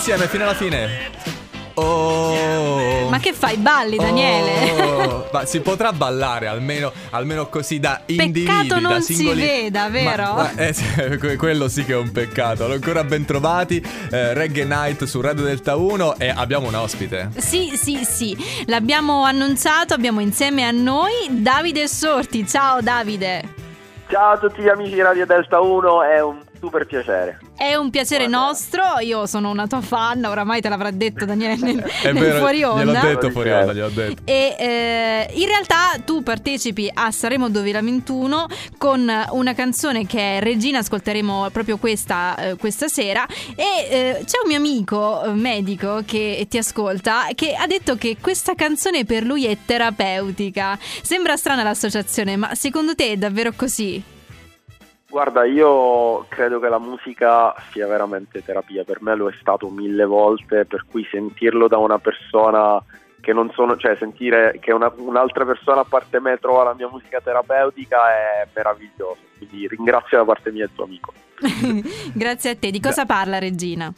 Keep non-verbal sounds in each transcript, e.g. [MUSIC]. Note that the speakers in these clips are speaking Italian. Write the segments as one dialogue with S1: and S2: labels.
S1: insieme fino alla fine. Oh.
S2: Ma che fai? Balli, Daniele?
S1: Oh. Ma si potrà ballare almeno, almeno così da individui,
S2: Peccato non
S1: da singoli...
S2: si veda, vero?
S1: Ma, ma, eh, sì, quello sì che è un peccato. Ancora ben trovati, eh, Reggae Night su Radio Delta 1 e abbiamo un ospite.
S2: Sì, sì, sì. L'abbiamo annunciato, abbiamo insieme a noi Davide Sorti. Ciao Davide.
S3: Ciao a tutti gli amici di Radio Delta 1, è un super piacere.
S2: È un piacere Guarda. nostro, io sono una tua fan, oramai te l'avrà detto Daniele nel, [LAUGHS]
S1: È
S2: nel
S1: vero,
S2: fuori onda.
S1: Gliel'ho detto fuori onda, gliel'ho detto.
S2: E eh, in realtà tu partecipi a Saremo 2021 con una canzone che è Regina, ascolteremo proprio questa, eh, questa sera e eh, c'è un mio amico eh, medico che ti ascolta che ha detto che questa canzone per lui è terapeutica. Sembra strana l'associazione, ma secondo te è davvero così?
S3: Guarda, io credo che la musica sia veramente terapia, per me lo è stato mille volte, per cui sentirlo da una persona che non sono, cioè sentire che una, un'altra persona a parte me trova la mia musica terapeutica è meraviglioso, quindi ringrazio da parte mia il tuo amico. [LAUGHS]
S2: Grazie a te, di cosa parla Regina?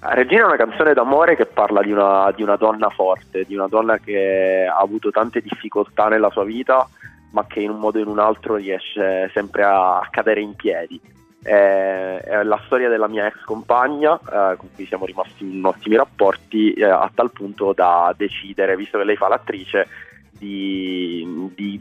S3: Ah, Regina è una canzone d'amore che parla di una, di una donna forte, di una donna che ha avuto tante difficoltà nella sua vita ma che in un modo o in un altro riesce sempre a cadere in piedi. È, è la storia della mia ex compagna, eh, con cui siamo rimasti in ottimi rapporti, eh, a tal punto da decidere, visto che lei fa l'attrice, di, di,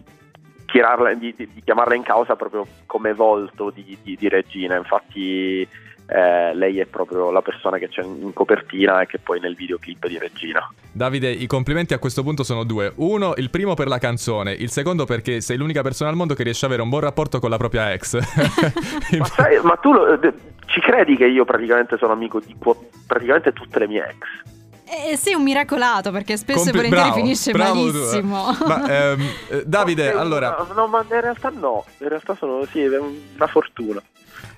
S3: di, di chiamarla in causa proprio come volto di Regina. Infatti eh, lei è proprio la persona che c'è in copertina e che poi nel videoclip di Regina.
S1: Davide, i complimenti a questo punto sono due. Uno, il primo per la canzone, il secondo perché sei l'unica persona al mondo che riesce ad avere un buon rapporto con la propria ex. [LAUGHS]
S3: ma, sai, ma, tu lo, ci credi che io praticamente sono amico di praticamente tutte le mie ex?
S2: Eh, sei un miracolato perché spesso Compi- e volentieri bravo, finisce bravo malissimo.
S1: Tu, eh. Ma, ehm, eh, Davide, no, allora...
S3: No, no, ma in realtà no, in realtà sono sì, è una fortuna.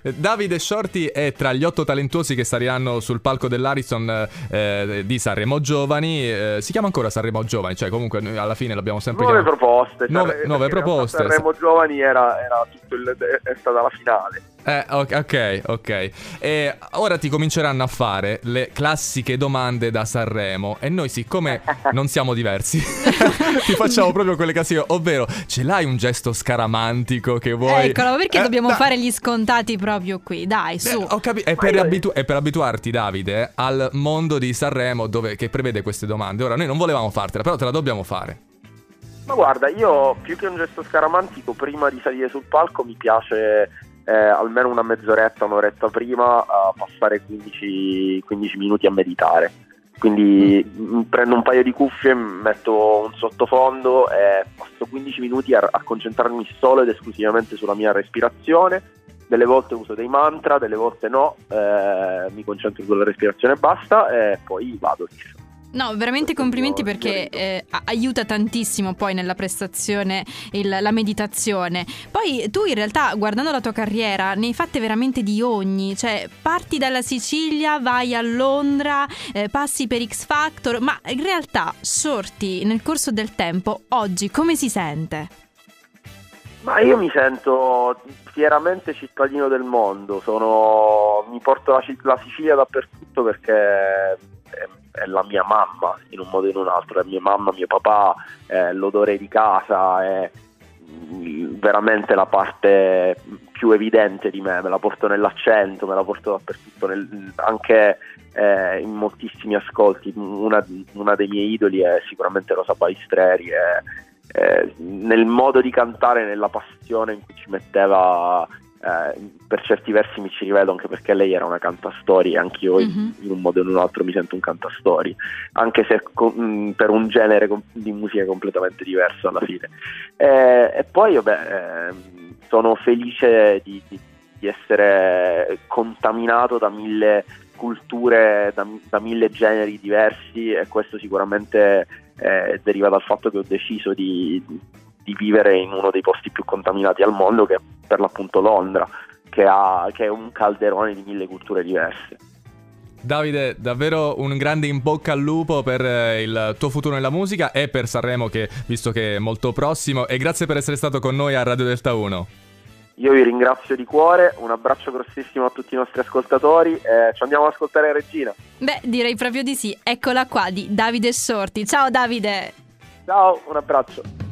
S1: Davide Shorty è tra gli otto talentuosi che saliranno sul palco dell'Arison eh, di Sanremo Giovani. Eh, si chiama ancora Sanremo Giovani, cioè comunque alla fine l'abbiamo sempre
S3: nuove
S1: chiamato.
S3: proposte.
S1: Nuove, cioè, nuove proposte.
S3: Sanremo Giovani era, era tutto il, è stata la finale.
S1: Eh, ok, ok. E ora ti cominceranno a fare le classiche domande da Sanremo e noi siccome [LAUGHS] non siamo diversi [LAUGHS] ti facciamo proprio quelle classiche, ovvero ce l'hai un gesto scaramantico che vuoi...
S2: Eccolo, perché eh, dobbiamo da... fare gli scontati proprio qui? Dai, su.
S1: Eh, capi- è, per abitu- è, per abituarti Davide al mondo di Sanremo dove, che prevede queste domande. Ora noi non volevamo fartela, però te la dobbiamo fare.
S3: Ma guarda, io più che un gesto scaramantico, prima di salire sul palco mi piace eh, almeno una mezz'oretta, un'oretta prima a passare 15, 15 minuti a meditare. Quindi mm. prendo un paio di cuffie, metto un sottofondo e passo 15 minuti a, a concentrarmi solo ed esclusivamente sulla mia respirazione. Delle volte uso dei mantra, delle volte no, eh, mi concentro sulla respirazione e basta e poi vado liscio.
S2: No, veramente complimenti perché eh, aiuta tantissimo poi nella prestazione il, la meditazione. Poi tu in realtà guardando la tua carriera ne hai fatte veramente di ogni, cioè parti dalla Sicilia, vai a Londra, eh, passi per X Factor, ma in realtà sorti nel corso del tempo oggi come si sente?
S3: Ma io mi sento fieramente cittadino del mondo, Sono, mi porto la, la Sicilia dappertutto perché è la mia mamma in un modo o in un altro, è mia mamma, mio papà, è l'odore di casa, è mm, veramente la parte più evidente di me, me la porto nell'accento, me la porto dappertutto, nel, anche eh, in moltissimi ascolti. Una, una, dei miei idoli è sicuramente Rosa Balistreri, è, è, nel modo di cantare, nella passione in cui ci metteva eh, per certi versi mi ci rivedo anche perché lei era una cantastori e anch'io mm-hmm. in un modo o in un altro mi sento un cantastori anche se co- mh, mm, per un genere com- di musica completamente diverso alla fine eh, e poi vabbè eh, sono felice di, di, di, essere contaminato da mille culture da, da, mille generi diversi e questo sicuramente eh, deriva dal fatto che ho deciso di di vivere in uno dei posti più contaminati al mondo, che per l'appunto Londra, che, ha, che è un calderone di mille culture diverse.
S1: Davide, davvero un grande in bocca al lupo per eh, il tuo futuro nella musica e per Sanremo che visto che è molto prossimo e grazie per essere stato con noi a Radio Delta 1.
S3: Io vi ringrazio di cuore, un abbraccio grossissimo a tutti i nostri ascoltatori e ci andiamo ad ascoltare Regina.
S2: Beh, direi proprio di sì. Eccola qua di Davide Sorti. Ciao Davide!
S3: Ciao, un abbraccio.